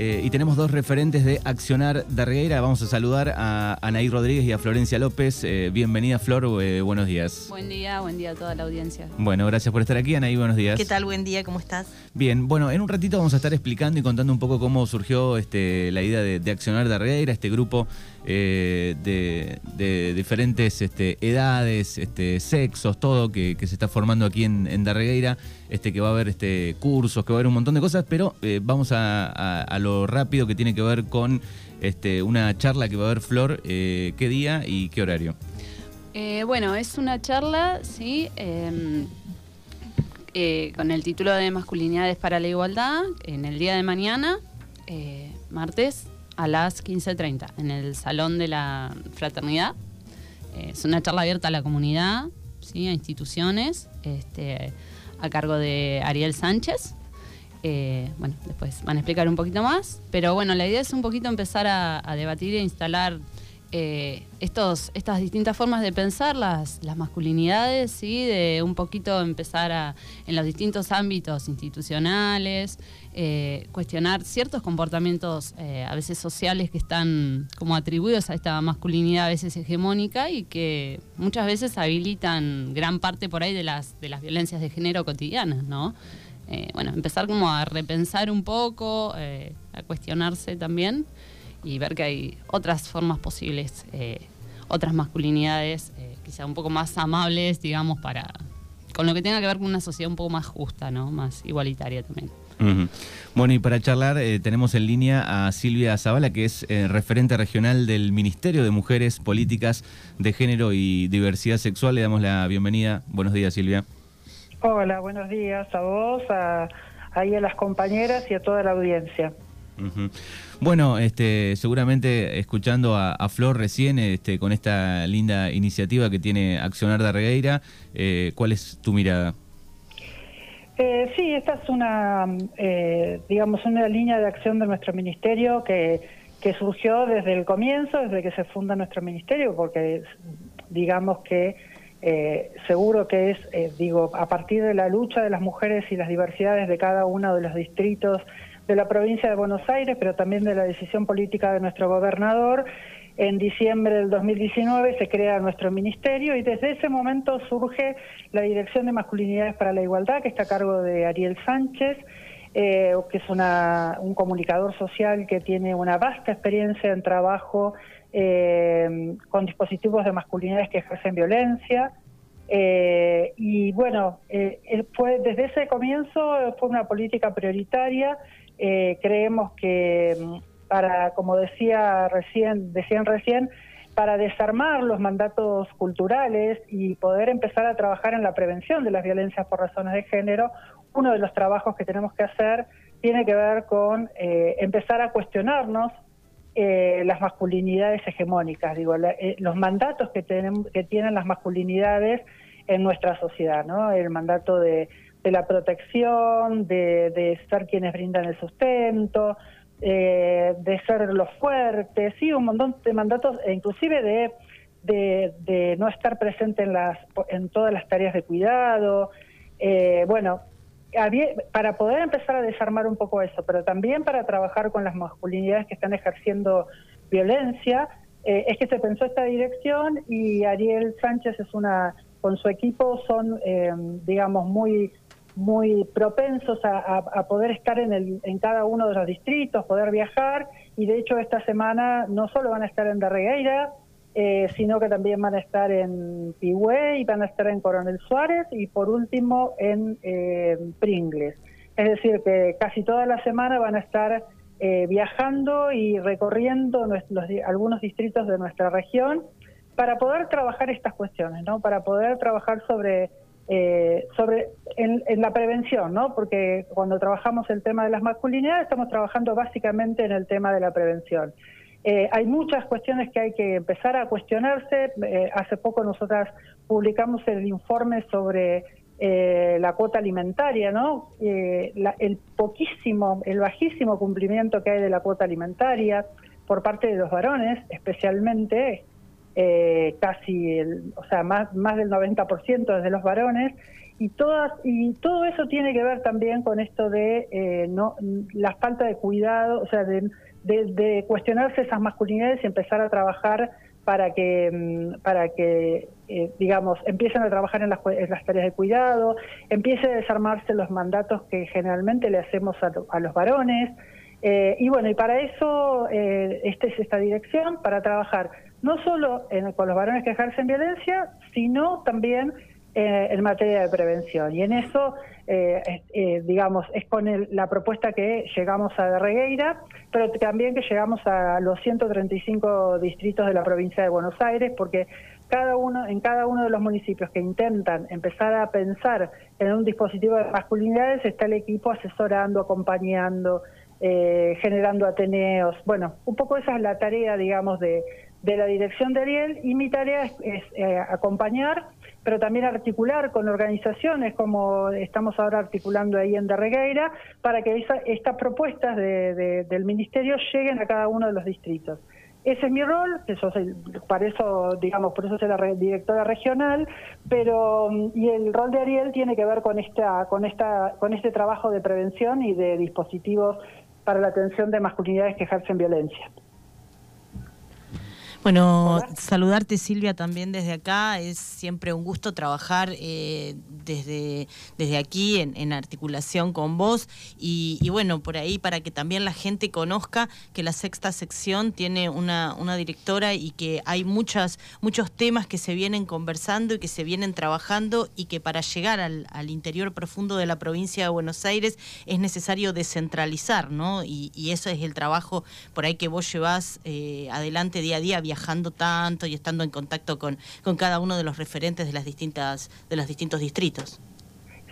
Eh, y tenemos dos referentes de Accionar de Regueira. Vamos a saludar a Anaí Rodríguez y a Florencia López. Eh, bienvenida, Flor. Eh, buenos días. Buen día, buen día a toda la audiencia. Bueno, gracias por estar aquí, Anaí. Buenos días. ¿Qué tal? Buen día, ¿cómo estás? Bien, bueno, en un ratito vamos a estar explicando y contando un poco cómo surgió este, la idea de, Accionar de Regueira, este grupo de, diferentes este, edades, este, sexos, todo que, se está formando aquí en, en Darregueira, este, que va a haber este, cursos, que va a haber un montón de cosas, pero vamos a, a, rápido que tiene que ver con este, una charla que va a haber Flor. Eh, ¿Qué día y qué horario? Eh, bueno, es una charla, sí, em, eh, con el título de Masculinidades para la Igualdad, en el día de mañana, martes, a las 15.30, en el Salón de la Fraternidad. es una charla abierta a la comunidad, ¿sí? a instituciones, este, a cargo de Ariel Sánchez. Eh, bueno, después van a explicar un poquito más, pero bueno, la idea es un poquito empezar a, debatir e instalar eh, estos, estas distintas formas de pensar las, las masculinidades, ¿sí? de un poquito empezar a, en los distintos ámbitos institucionales, eh, cuestionar ciertos comportamientos a veces sociales que están como atribuidos a esta masculinidad a veces hegemónica y que muchas veces habilitan gran parte por ahí de las, de las violencias de género cotidianas, ¿no? Eh, bueno, empezar como a repensar un poco, eh, a cuestionarse también y ver que hay otras formas posibles, eh, otras masculinidades, quizá un poco más amables, digamos, para con lo que tenga que ver con una sociedad un poco más justa, ¿no? Más igualitaria también. Bueno, y para charlar tenemos en línea a Silvia Zavala, que es referente regional del Ministerio de Mujeres, Políticas de Género y Diversidad Sexual. Le damos la bienvenida. Buenos días, Silvia. Hola, buenos días a vos, a, ahí a las compañeras y a toda la audiencia. Bueno, este, seguramente escuchando a, Flor recién este, con esta linda iniciativa que tiene Accionar de Regueira, eh, ¿cuál es tu mirada? Eh, sí, esta es una, eh, digamos, una línea de acción de nuestro ministerio que, surgió desde el comienzo, desde que se funda nuestro ministerio, porque digamos que eh, seguro que es, eh, digo, a partir de la lucha de las mujeres y las diversidades de cada uno de los distritos de la provincia de Buenos Aires, pero también de la decisión política de nuestro gobernador, en diciembre del 2019 se crea nuestro ministerio y desde ese momento surge la Dirección de Masculinidades para la Igualdad, que está a cargo de Ariel Sánchez, eh, que es un comunicador social que tiene una vasta experiencia en trabajo eh, con dispositivos de masculinidades que ejercen violencia. Eh, y bueno, fue desde ese comienzo fue una política prioritaria. Creemos que mm, para, como decía recién, decían recién, para desarmar los mandatos culturales y poder empezar a trabajar en la prevención de las violencias por razones de género, uno de los trabajos que tenemos que hacer tiene que ver con eh, empezar a cuestionarnos eh, las masculinidades hegemónicas, digo, eh, los mandatos que, que tienen las masculinidades en nuestra sociedad, ¿no? El mandato de, la protección, de, ser quienes brindan el sustento, de ser los fuertes, sí, un montón de mandatos, e inclusive de, de, no estar presente en, las, en todas las tareas de cuidado. bueno, para poder empezar a desarmar un poco eso, pero también para trabajar con las masculinidades que están ejerciendo violencia, eh, es que se pensó esta dirección y Ariel Sánchez es una, con su equipo son, eh, digamos, muy muy propensos a, poder estar en, el, en cada uno de los distritos, poder viajar, y de hecho esta semana no solo van a estar en Darregueira, eh, sino que también van a estar en Pigüé y van a estar en Coronel Suárez y por último en eh, Pringles. Es decir, que casi toda la semana van a estar eh, viajando y recorriendo algunos distritos de nuestra región para poder trabajar estas cuestiones, ¿no? Para poder trabajar sobre sobre en, en, la prevención, ¿no? Porque cuando trabajamos el tema de las masculinidades estamos trabajando básicamente en el tema de la prevención. Eh, hay muchas cuestiones que hay que empezar a cuestionarse. Eh, hace poco nosotras publicamos el informe sobre eh, la cuota alimentaria, ¿no? el poquísimo, el bajísimo cumplimiento que hay de la cuota alimentaria por parte de los varones, especialmente casi, el, o sea, más, más del 90% de los varones, y todas y todo eso tiene que ver también con esto de eh, no la falta de cuidado, o sea, de, de, cuestionarse esas masculinidades y empezar a trabajar para que mm, para que eh, digamos empiecen a trabajar en las, las, tareas de cuidado, empiece a desarmarse los mandatos que generalmente le hacemos a, los varones. Eh, y bueno, y para eso eh, esta es esta dirección, para trabajar no solo con los varones que ejercen violencia, sino también eh, en materia de prevención. Y en eso, eh, eh, digamos, es con la propuesta que llegamos a Regueira, pero también que llegamos a los 135 distritos de la provincia de Buenos Aires, porque cada uno, en cada uno de los municipios que intentan empezar a pensar en un dispositivo de masculinidades, está el equipo asesorando, acompañando, generando ateneos. Bueno, un poco esa es la tarea, digamos, de, de la dirección de Ariel y mi tarea es, acompañar pero también articular con organizaciones como estamos ahora articulando ahí en Darregueira, para que estas propuestas del Ministerio lleguen a cada uno de los distritos. Ese es mi rol, eso para eso, digamos, por eso soy la directora regional, pero y el rol de Ariel tiene que ver con esta, con esta, con este trabajo de prevención y de dispositivos para la atención de masculinidades que ejercen violencia. Bueno, saludarte Silvia también desde acá. Es siempre un gusto trabajar eh, desde, desde aquí en, articulación con vos. Y, bueno, por ahí para que también la gente conozca que la sexta sección tiene una, una directora y que hay muchas, muchos temas que se vienen conversando y que se vienen trabajando y que para llegar al, interior profundo de la provincia de Buenos Aires es necesario descentralizar, ¿no? Y, eso es el trabajo por ahí que vos llevás eh, adelante día a día, viajando viajando tanto y estando en contacto con, con cada uno de los referentes de las distintas de los distintos distritos.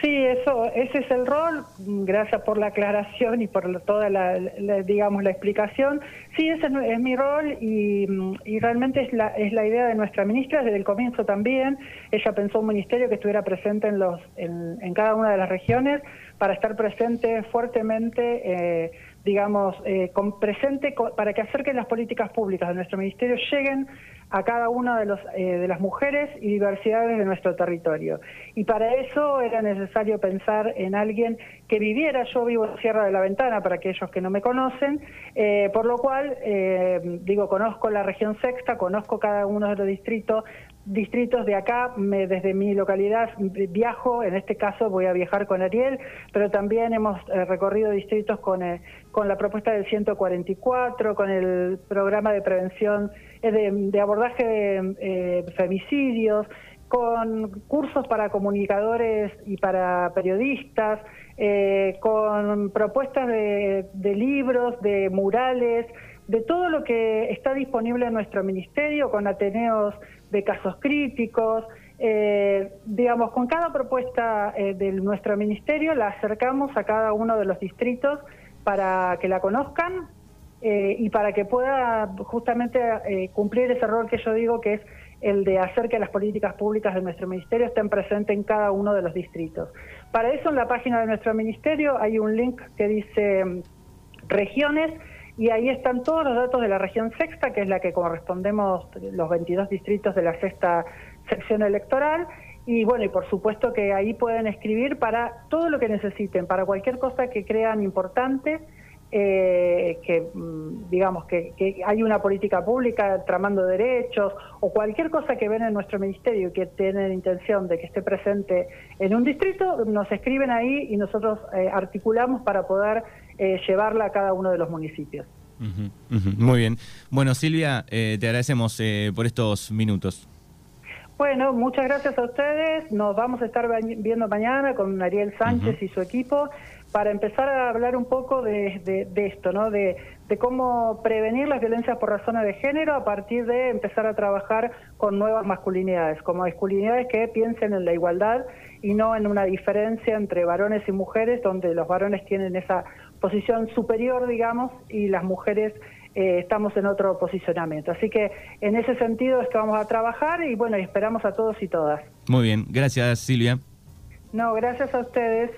Sí, eso, ese es el rol. Gracias por la aclaración y por toda la, digamos, la explicación. Sí, ese es mi rol y, y, realmente es la, es la idea de nuestra ministra desde el comienzo también. Ella pensó un ministerio que estuviera presente en los, en, en cada una de las regiones para estar presente fuertemente. Eh, digamos, eh, con presente para que acerquen las políticas públicas de nuestro ministerio lleguen a cada una de, los, eh, de las mujeres y diversidades de nuestro territorio. Y para eso era necesario pensar en alguien que viviera, yo vivo en Sierra de la Ventana, para aquellos que no me conocen, eh, por lo cual, digo, conozco la región sexta, conozco cada uno de los distritos, distritos de acá, me, desde mi localidad viajo, en este caso voy a viajar con Ariel, pero también hemos eh, recorrido distritos con, eh, con la propuesta del 144, con el programa de prevención, eh, de, abordaje de femicidios, con cursos para comunicadores y para periodistas, con propuestas de, de libros, de murales, de todo lo que está disponible en nuestro ministerio, con Ateneos de casos críticos. Eh, digamos, con cada propuesta eh, de nuestro ministerio la acercamos a cada uno de los distritos para que la conozcan eh, y para que pueda justamente cumplir ese rol que yo digo que es el de hacer que las políticas públicas de nuestro ministerio estén presentes en cada uno de los distritos. Para eso en la página de nuestro ministerio hay un link que dice mm, regiones y ahí están todos los datos de la región sexta, que es la que correspondemos los 22 distritos de la sexta sección electoral. Y bueno, y por supuesto que ahí pueden escribir para todo lo que necesiten, para cualquier cosa que crean importante, eh, que mm, digamos que, que, hay una política pública tramando derechos o cualquier cosa que ven en nuestro ministerio y que tienen intención de que esté presente en un distrito, nos escriben ahí y nosotros eh, articulamos para poder eh, llevarla a cada uno de los municipios. Muy bien. Bueno, Silvia, eh, te agradecemos eh, por estos minutos. Bueno, muchas gracias a ustedes. Nos vamos a estar viendo mañana con Ariel Sánchez y su equipo para empezar a hablar un poco de, esto, ¿no? De, cómo prevenir las violencias por razones de género a partir de empezar a trabajar con nuevas masculinidades, como masculinidades que piensen en la igualdad y no en una diferencia entre varones y mujeres, donde los varones tienen esa posición superior, digamos, y las mujeres eh, estamos en otro posicionamiento. Así que en ese sentido es que vamos a trabajar y bueno, esperamos a todos y todas. Muy bien, gracias Silvia. No, gracias a ustedes.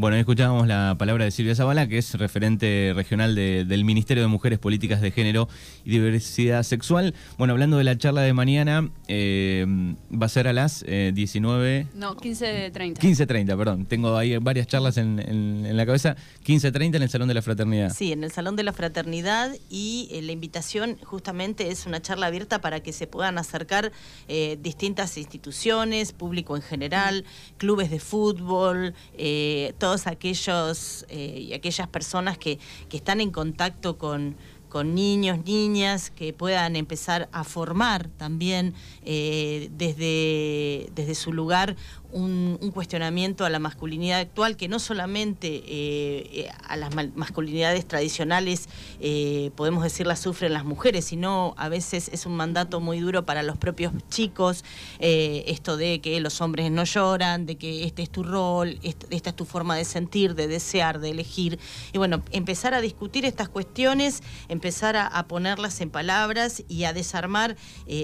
Bueno, escuchábamos la palabra de Silvia Zavala, que es referente regional de- del Ministerio de Mujeres, Políticas de Género y Diversidad Sexual. Bueno, hablando de la charla de mañana, eh, va a ser a las eh, 19... No, 15.30. 15.30, perdón. Tengo ahí varias charlas en, en- en la cabeza. 15.30 en el Salón de la Fraternidad. Sí, en el Salón de la Fraternidad y eh, la invitación justamente es una charla abierta para que se puedan acercar eh, distintas instituciones, público en general, clubes de fútbol, eh, todos aquellos eh, y aquellas personas que, que están en contacto con con niños, niñas, que puedan empezar a formar también eh, desde, desde su lugar un, cuestionamiento a la masculinidad actual, que no solamente eh, eh, a las masculinidades tradicionales, eh, podemos decir, las sufren las mujeres, sino a veces es un mandato muy duro para los propios chicos, esto de que los hombres no lloran, de que este es tu rol, est- esta es tu forma de sentir, de desear, de elegir. Y bueno, empezar a discutir estas cuestiones, empezar a, a ponerlas en palabras y a desarmar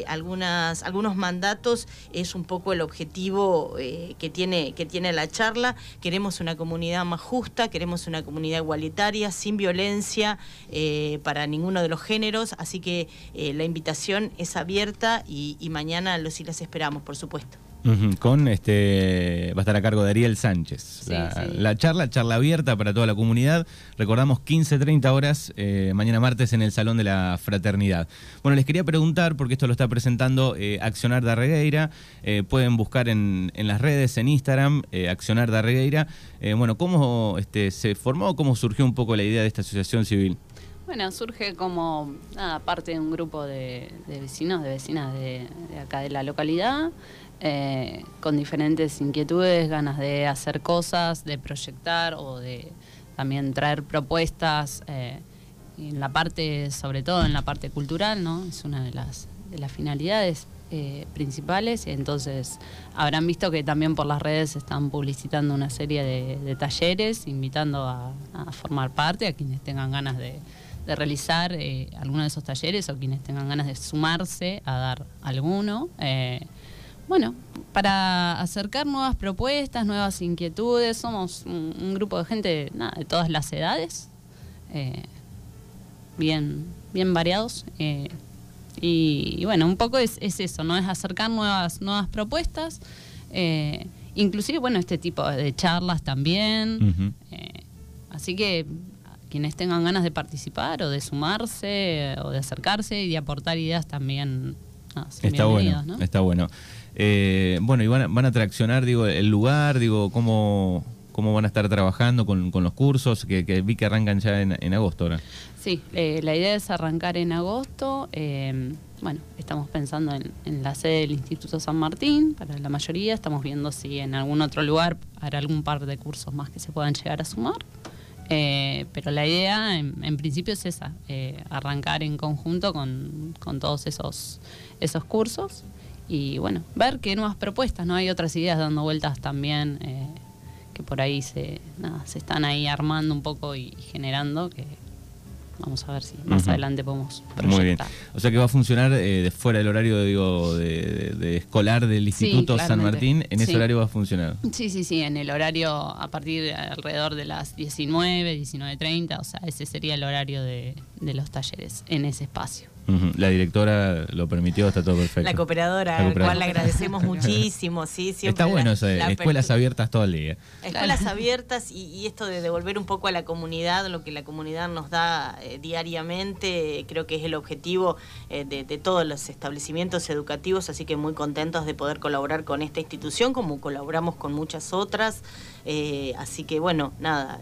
algunas, algunos mandatos es un poco el objetivo que, tiene, que tiene la charla. Queremos una comunidad más justa, queremos una comunidad igualitaria, sin violencia eh, para ninguno de los géneros, así que eh, la invitación es abierta y, y mañana los y las esperamos, por supuesto. Con este va a estar a cargo de Ariel Sánchez. Sí, la, sí. la charla, charla abierta para toda la comunidad. Recordamos 15-30 horas eh, mañana martes en el Salón de la Fraternidad. Bueno, les quería preguntar, porque esto lo está presentando eh, Accionar de Regueira. eh, pueden buscar en, en las redes, en Instagram, Accionar de Regueira. Bueno, ¿cómo este, se formó, cómo surgió un poco la idea de esta asociación civil? Bueno, surge como nada, parte de un grupo de, de vecinos, de vecinas de, de acá de la localidad, eh, con diferentes inquietudes, ganas de hacer cosas, de proyectar o de también traer propuestas eh, en la parte, sobre todo en la parte cultural, ¿no? Es una de las, de las finalidades eh, principales. Entonces, habrán visto que también por las redes están publicitando una serie de, talleres, invitando a, formar parte, a quienes tengan ganas de, realizar eh, alguno de esos talleres o quienes tengan ganas de sumarse a dar alguno. Bueno, para acercar nuevas propuestas, nuevas inquietudes, somos un, un grupo de gente nada, de todas las edades, eh, bien, bien variados. eh, y, y bueno, un poco es, es eso, ¿no? Es acercar nuevas, nuevas propuestas. eh, inclusive, bueno, este tipo de charlas también. Eh, así que quienes tengan ganas de participar o de sumarse o de acercarse y de aportar ideas también Está bueno, ¿no? está bueno. Eh, bueno, y van a, van a traccionar, digo, el lugar, digo, cómo, cómo van a estar trabajando con, los cursos, que, vi que arrancan ya en, agosto ahora. Sí, eh, la idea es arrancar en agosto. eh, bueno, estamos pensando en, la sede del Instituto San Martín para la mayoría. Estamos viendo si en algún otro lugar hará algún par de cursos más que se puedan llegar a sumar. Eh, pero la idea en, principio es esa, arrancar en conjunto con, con todos esos, esos cursos y bueno, ver qué nuevas propuestas, ¿no? Hay otras ideas dando vueltas también eh, que por ahí se, nada, se están ahí armando un poco y, generando que vamos a ver si más adelante podemos Muy bien. proyectar. O sea que va a funcionar eh, de fuera del horario, digo, de, de- de escolar del Sí, Instituto San. Martín, en ese Sí. horario va a funcionar. Sí, sí, sí, en el horario a partir de alrededor de las 19, 19.30, o sea, ese sería el horario de, de los talleres en ese espacio. La directora lo permitió, está todo perfecto. La cooperadora, La al cual le agradecemos muchísimo, sí, siempre Está bueno eso de la escuelas abiertas todo el día. Escuelas abiertas y, y esto de devolver un poco a la comunidad lo que la comunidad nos da eh, diariamente, creo que es el objetivo eh, de, de todos los establecimientos educativos, así que muy contentos de poder colaborar con esta institución, como colaboramos con muchas otras. eh, así que bueno, nada,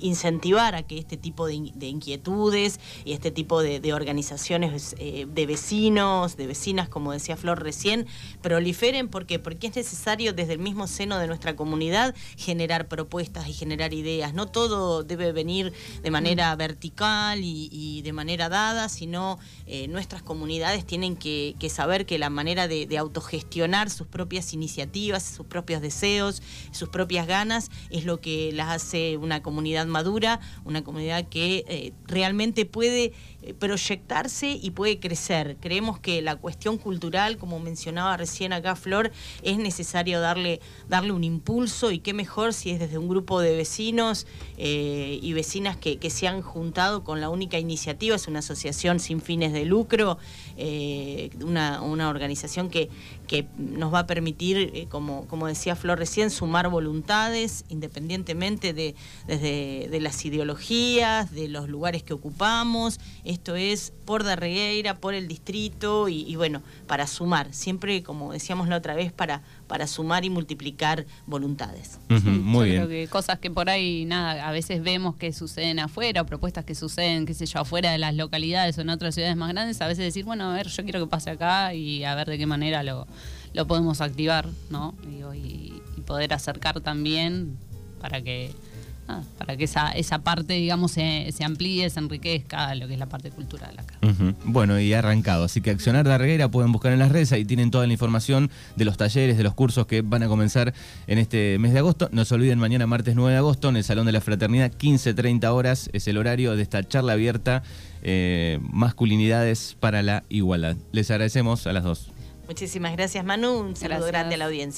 incentivar a que este tipo de, in- de inquietudes y este tipo de, de organizaciones eh, de vecinos, de vecinas, como decía Flor recién, proliferen. ¿Por qué? Porque es necesario desde el mismo seno de nuestra comunidad generar propuestas y generar ideas. No todo debe venir de manera vertical y, y de manera dada, sino eh, nuestras comunidades tienen que, que saber que la manera de, de autogestionar sus propias iniciativas, sus propios deseos, sus propias ganas, es lo que las hace una comunidad madura, una comunidad que eh, realmente puede proyectarse y puede crecer. Creemos que la cuestión cultural, como mencionaba recién acá Flor, es necesario darle, darle un impulso y qué mejor si es desde un grupo de vecinos eh, y vecinas que, se han juntado con la única iniciativa, es una asociación sin fines de lucro, eh, una, organización que, que, nos va a permitir, como, como decía Flor recién, sumar voluntades independientemente de, desde, de las ideologías, de los lugares que ocupamos. Esto es por Darregueira, por el distrito y, bueno, para sumar, siempre como decíamos la otra vez, para, para sumar y multiplicar voluntades. muy bien. Creo que cosas que por ahí, nada, a veces vemos que suceden afuera, o propuestas que suceden, qué sé yo, afuera de las localidades o en otras ciudades más grandes, a veces decir, bueno, a ver, yo quiero que pase acá y a ver de qué manera lo, lo podemos activar, ¿no? y poder acercar también para que para que esa, esa parte, digamos, se, amplíe, se enriquezca lo que es la parte cultural acá. Bueno, y arrancado. Así que Accionar de Arguera pueden buscar en las redes, ahí tienen toda la información de los talleres, de los cursos que van a comenzar en este mes de agosto. No se olviden, mañana martes 9 de agosto, en el Salón de la Fraternidad, 15.30 horas es el horario de esta charla abierta, eh, Masculinidades para la Igualdad. Les agradecemos a las dos. Muchísimas gracias, Manu. Un saludo grande a la audiencia.